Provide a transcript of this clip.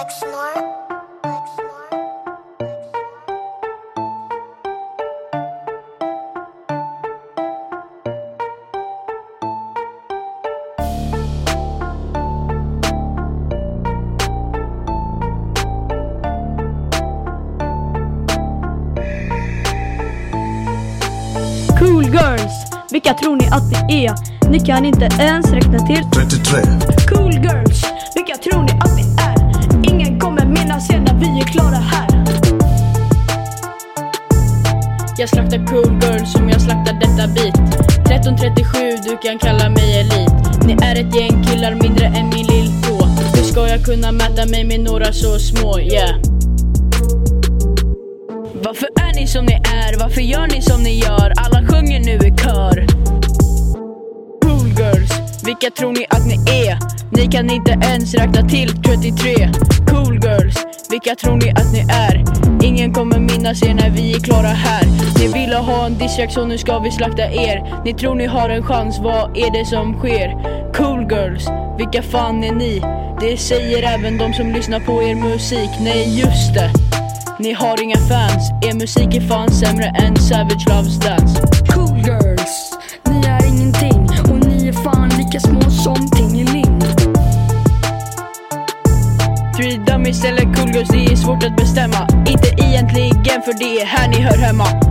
Cool girls, vilka tror ni att ni är? Ni kan inte ens räkna till 33. Cool girls, vilka tror ni är klara här? Jag slaktar cool girl som jag slaktar detta beat. 1337, du kan kalla mig elit. Ni är ett gäng killar mindre än min lilltå. Hur ska jag kunna mäta mig med några så små, yeah. Varför är ni som ni är? Varför gör ni som ni gör? Vilka tror ni att ni är? Ni kan inte ens räkna till 33 Cool girls, vilka tror ni att ni är? Ingen kommer minnas er när vi är klara här Ni ville ha en distrack så nu ska vi slakta er Ni tror ni har en chans, vad är det som sker? Cool girls, vilka fan är ni? Det säger även de som lyssnar på er musik Nej just det, ni har inga fans Er musik är fan sämre än Savage Loves Dance Cool Three dummies eller cool girls, det är svårt att bestämma. Inte egentligen för det är här ni hör hemma.